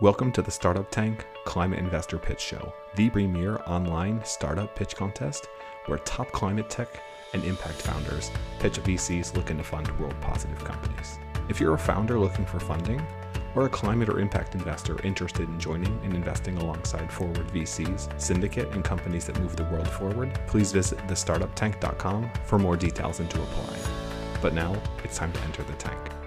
Welcome to the Startup Tank Climate Investor Pitch Show, the premier online startup pitch contest where top climate tech and impact founders pitch VCs looking to fund world positive companies. If you're a founder looking for funding, or a climate or impact investor interested in joining and investing alongside Forward VCs, syndicate, and companies that move the world forward, please visit thestartuptank.com for more details and to apply. But now it's time to enter the tank.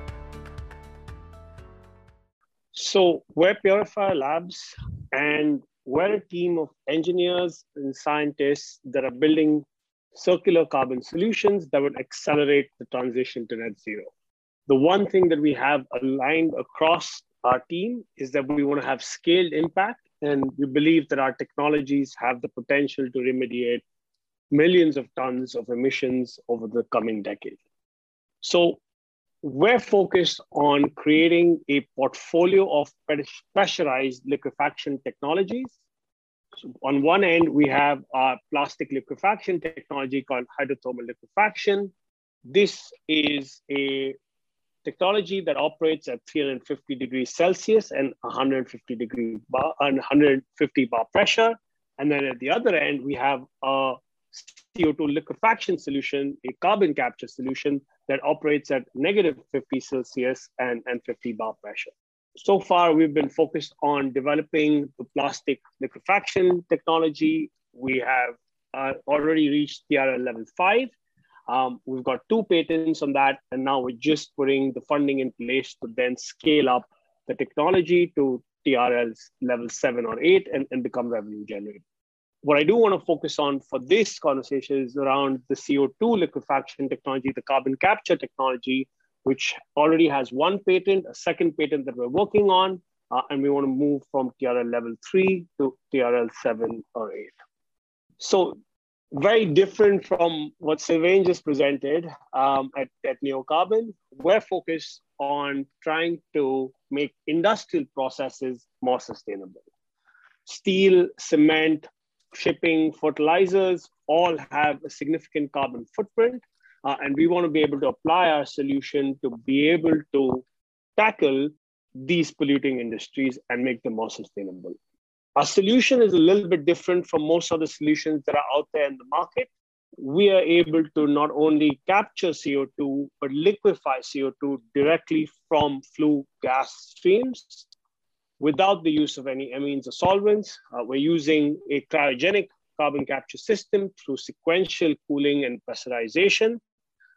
So we're Purifire Labs, and we're a team of engineers and scientists that are building circular carbon solutions that would accelerate the transition to net zero. The one thing that we have aligned across our team is that we want to have scaled impact, and we believe that our technologies have the potential to remediate millions of tons of emissions over the coming decade. So we're focused on creating a portfolio of pressurized liquefaction technologies. So on one end, we have our plastic liquefaction technology called hydrothermal liquefaction. This is a technology that operates at 350 degrees Celsius and 150 degree bar and 150 bar pressure. And then at the other end, we have a CO2 liquefaction solution, a carbon capture solution that operates at negative 50 Celsius and, and 50 bar pressure. So far, we've been focused on developing the plastic liquefaction technology. We have uh, already reached TRL level five. Um, we've got two patents on that, and now we're just putting the funding in place to then scale up the technology to TRL level seven or eight and, and become revenue generating what I do want to focus on for this conversation is around the CO2 liquefaction technology, the carbon capture technology, which already has one patent, a second patent that we're working on, uh, and we want to move from TRL level three to TRL seven or eight. So very different from what Sylvain just presented um, at, at Neocarbon. We're focused on trying to make industrial processes more sustainable. Steel, cement, shipping, fertilizers all have a significant carbon footprint. Uh, and we want to be able to apply our solution to be able to tackle these polluting industries and make them more sustainable. Our solution is a little bit different from most of the solutions that are out there in the market. We are able to not only capture CO2, but liquefy CO2 directly from flue gas streams without the use of any amines or solvents. Uh, we're using a cryogenic carbon capture system through sequential cooling and pressurization.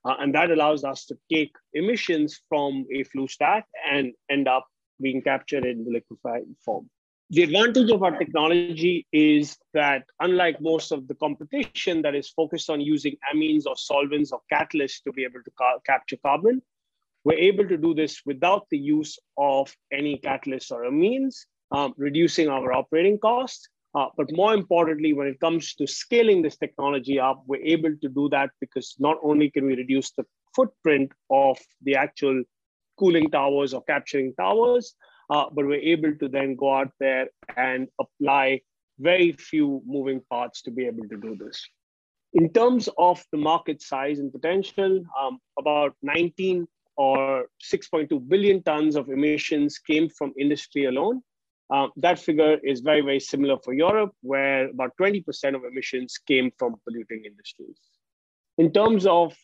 Uh, and that allows us to take emissions from a flue stack and end up being captured in the liquefied form. The advantage of our technology is that, unlike most of the competition that is focused on using amines or solvents or catalysts to be able to ca- capture carbon, we're able to do this without the use of any catalysts or amines, um, reducing our operating costs. Uh, but more importantly, when it comes to scaling this technology up, we're able to do that because not only can we reduce the footprint of the actual cooling towers or capturing towers, uh, but we're able to then go out there and apply very few moving parts to be able to do this. In terms of the market size and potential, um, about 19 or 6.2 billion tons of emissions came from industry alone. Uh, that figure is very, very similar for Europe, where about 20% of emissions came from polluting industries. In terms of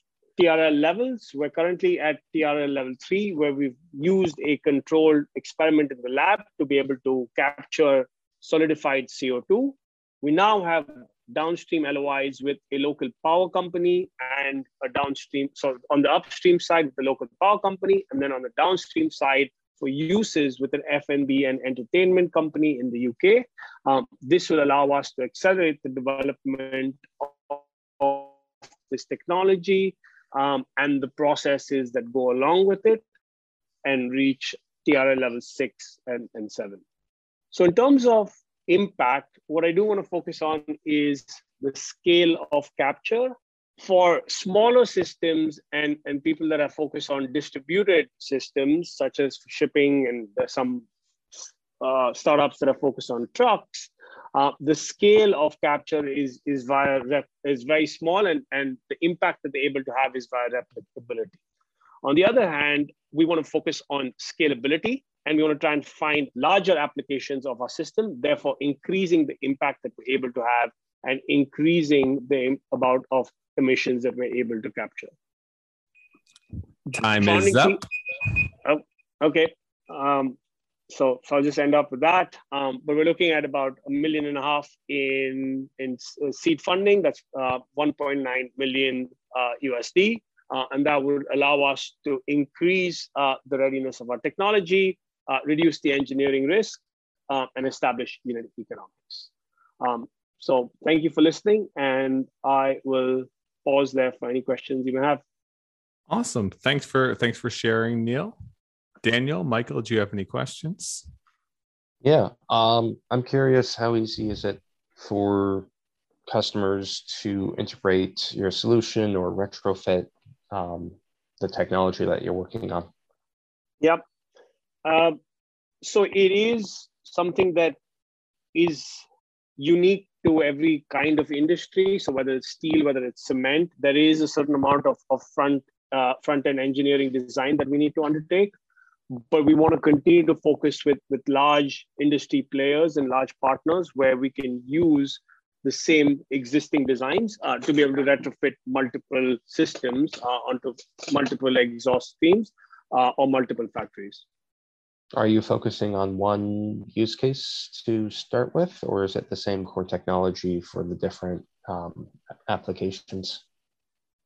TRL levels, we're currently at TRL level three, where we've used a controlled experiment in the lab to be able to capture solidified CO2. We now have downstream LOIs with a local power company and a downstream, so on the upstream side with the local power company, and then on the downstream side for uses with an F&B and entertainment company in the UK. Um, this will allow us to accelerate the development of this technology um, and the processes that go along with it and reach TRL level six and, and seven. So in terms of impact, what I do want to focus on is the scale of capture for smaller systems and, and people that are focused on distributed systems, such as shipping and some uh, startups that are focused on trucks, uh, the scale of capture is, is, via is very small and, and the impact that they're able to have is via replicability. On the other hand, we want to focus on scalability and we want to try and find larger applications of our system, therefore increasing the impact that we're able to have and increasing the amount of emissions that we're able to capture. Time is up. oh, okay. Um, so, so I'll just end up with that. Um, but we're looking at about a million and a half in in uh, seed funding. That's uh, 1.9 million uh, USD, uh, and that would allow us to increase uh, the readiness of our technology, uh, reduce the engineering risk, and establish unit economics. Um, so, thank you for listening, and I will pause there for any questions you may have. Awesome. Thanks for thanks for sharing, Neil. Daniel, Michael, do you have any questions? Yeah, um, I'm curious how easy is it for customers to integrate your solution or retrofit um, the technology that you're working on? Yep. Uh, so it is something that is unique to every kind of industry. So whether it's steel, whether it's cement, there is a certain amount of, of front uh, front end engineering design that we need to undertake but we want to continue to focus with with large industry players and large partners where we can use the same existing designs uh, to be able to retrofit multiple systems uh, onto multiple exhaust streams uh, or multiple factories. Are you focusing on one use case to start with, or is it the same core technology for the different um, applications?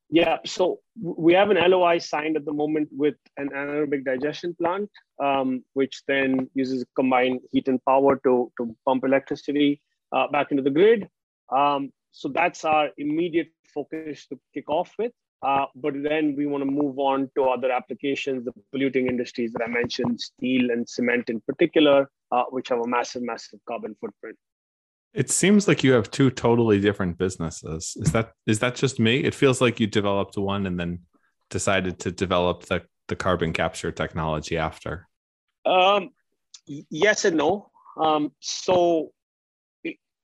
Yeah, so we have an LOI signed at the moment with an anaerobic digestion plant, um, which then uses combined heat and power to, to pump electricity uh, back into the grid. Um, so that's our immediate focus to kick off with. Uh, but then we want to move on to other applications, the polluting industries that I mentioned, steel and cement in particular, uh, which have a massive, massive carbon footprint. It seems like you have two totally different businesses. Is that is that just me? It feels like you developed one and then decided to develop the, the carbon capture technology after. Um, yes and no. Um, so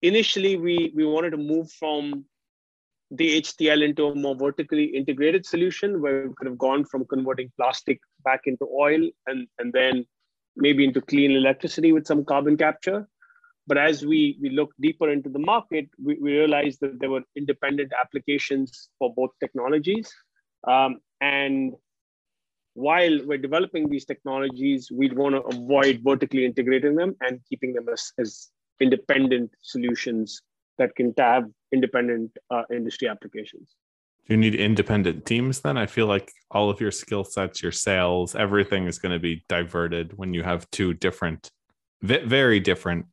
initially, we we wanted to move from the HTL into a more vertically integrated solution where we could have gone from converting plastic back into oil and, and then maybe into clean electricity with some carbon capture. But as we, we look deeper into the market, we, we realized that there were independent applications for both technologies. Um, and while we're developing these technologies, we'd want to avoid vertically integrating them and keeping them as, as independent solutions that can have independent uh, industry applications. Do you need independent teams then? I feel like all of your skill sets, your sales, everything is going to be diverted when you have two different, very different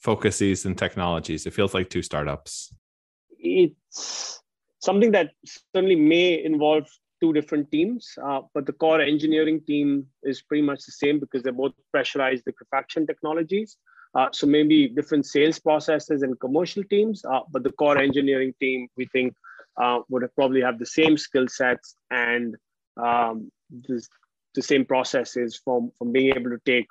focuses and technologies? It feels like two startups. It's something that certainly may involve two different teams, uh, but the core engineering team is pretty much the same because they're both pressurized liquefaction technologies. Uh, so maybe different sales processes and commercial teams, uh, but the core engineering team we think uh, would have probably have the same skill sets and um, the, the same processes from from being able to take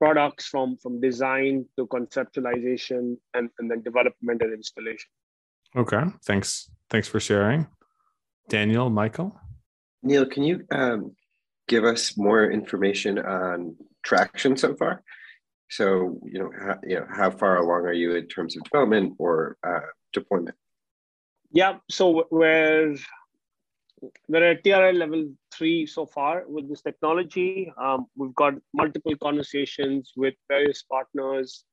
products from from design to conceptualization and, and then development and installation. Okay. Thanks. Thanks for sharing. Daniel michael? Neil can you um, give us more information on traction so far so you know how, you know how far along are you in terms of development or uh, deployment yeah so we're we're at TRL level three so far with this technology. Um, we've got multiple conversations with various partners,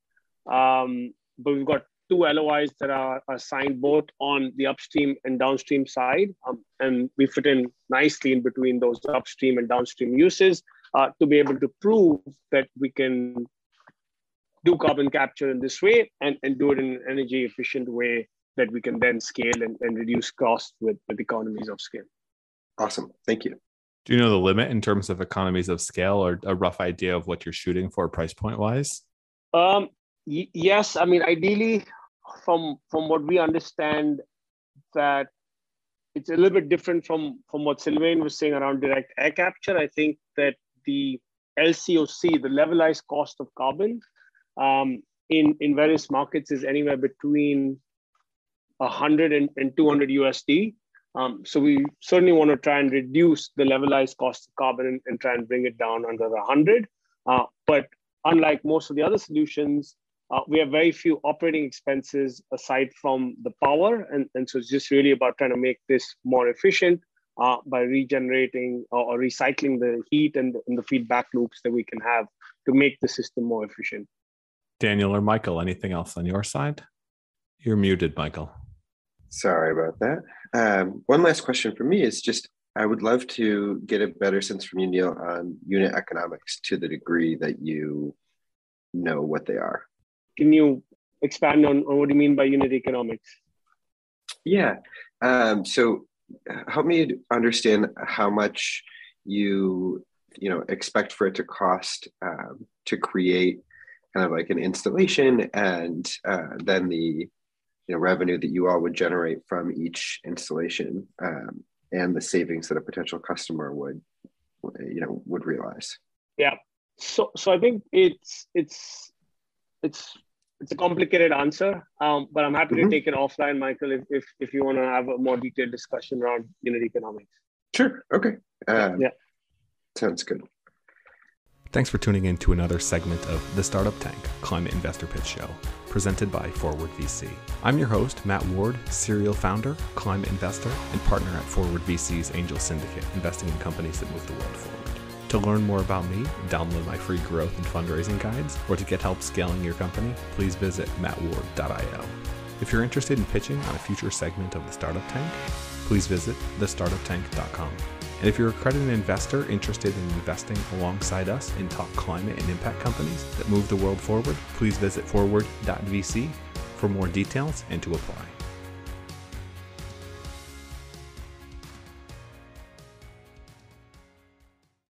um, but we've got two LOIs that are, are, signed both on the upstream and downstream side. Um, and we fit in nicely in between those upstream and downstream uses uh, to be able to prove that we can do carbon capture in this way and, and do it in an energy efficient way that we can then scale and, and reduce costs with, with economies of scale. Awesome. Thank you. Do you know the limit in terms of economies of scale or a rough idea of what you're shooting for price point wise? Um, y- yes. I mean, ideally, from from what we understand, that it's a little bit different from from what Sylvain was saying around direct air capture. I think that the LCOC, the levelized cost of carbon, um, in in various markets is anywhere between 100 and, and 200 USD. Um, so we certainly want to try and reduce the levelized cost of carbon and, and try and bring it down under 100. Uh, but unlike most of the other solutions, uh, we have very few operating expenses aside from the power. And, and so it's just really about trying to make this more efficient uh, by regenerating or, or, recycling the heat and, and the feedback loops that we can have to make the system more efficient. Daniel or Michael, anything else on your side? You're muted, Michael. Sorry about that. Um, one last question for me is just I would love to get a better sense from you, Neil, on unit economics to the degree that you know what they are. Can you expand on, on what you mean by unit economics? Yeah. Um, so help me understand how much you you know expect for it to cost um, to create kind of like an installation and uh, then the you know revenue that you all would generate from each installation um, and the savings that a potential customer would you know would realize. Yeah. So so i think it's it's it's it's a complicated answer um, but i'm happy mm-hmm. to take it offline michael if if, if you want to have a more detailed discussion around unit economics. Sure. Okay. Uh, yeah. sounds good Thanks for tuning in to another segment of the Startup Tank Climate Investor Pitch Show, presented by Forward VC. I'm your host, Matt Ward, serial founder, climate investor, and partner at Forward VC's Angel Syndicate, investing in companies that move the world forward. To learn more about me, download my free growth and fundraising guides, or to get help scaling your company, please visit mattward.io. If you're interested in pitching on a future segment of the Startup Tank, please visit thestartuptank.com. And if you're a accredited investor interested in investing alongside us in top climate and impact companies that move the world forward, please visit forward.vc for more details and to apply.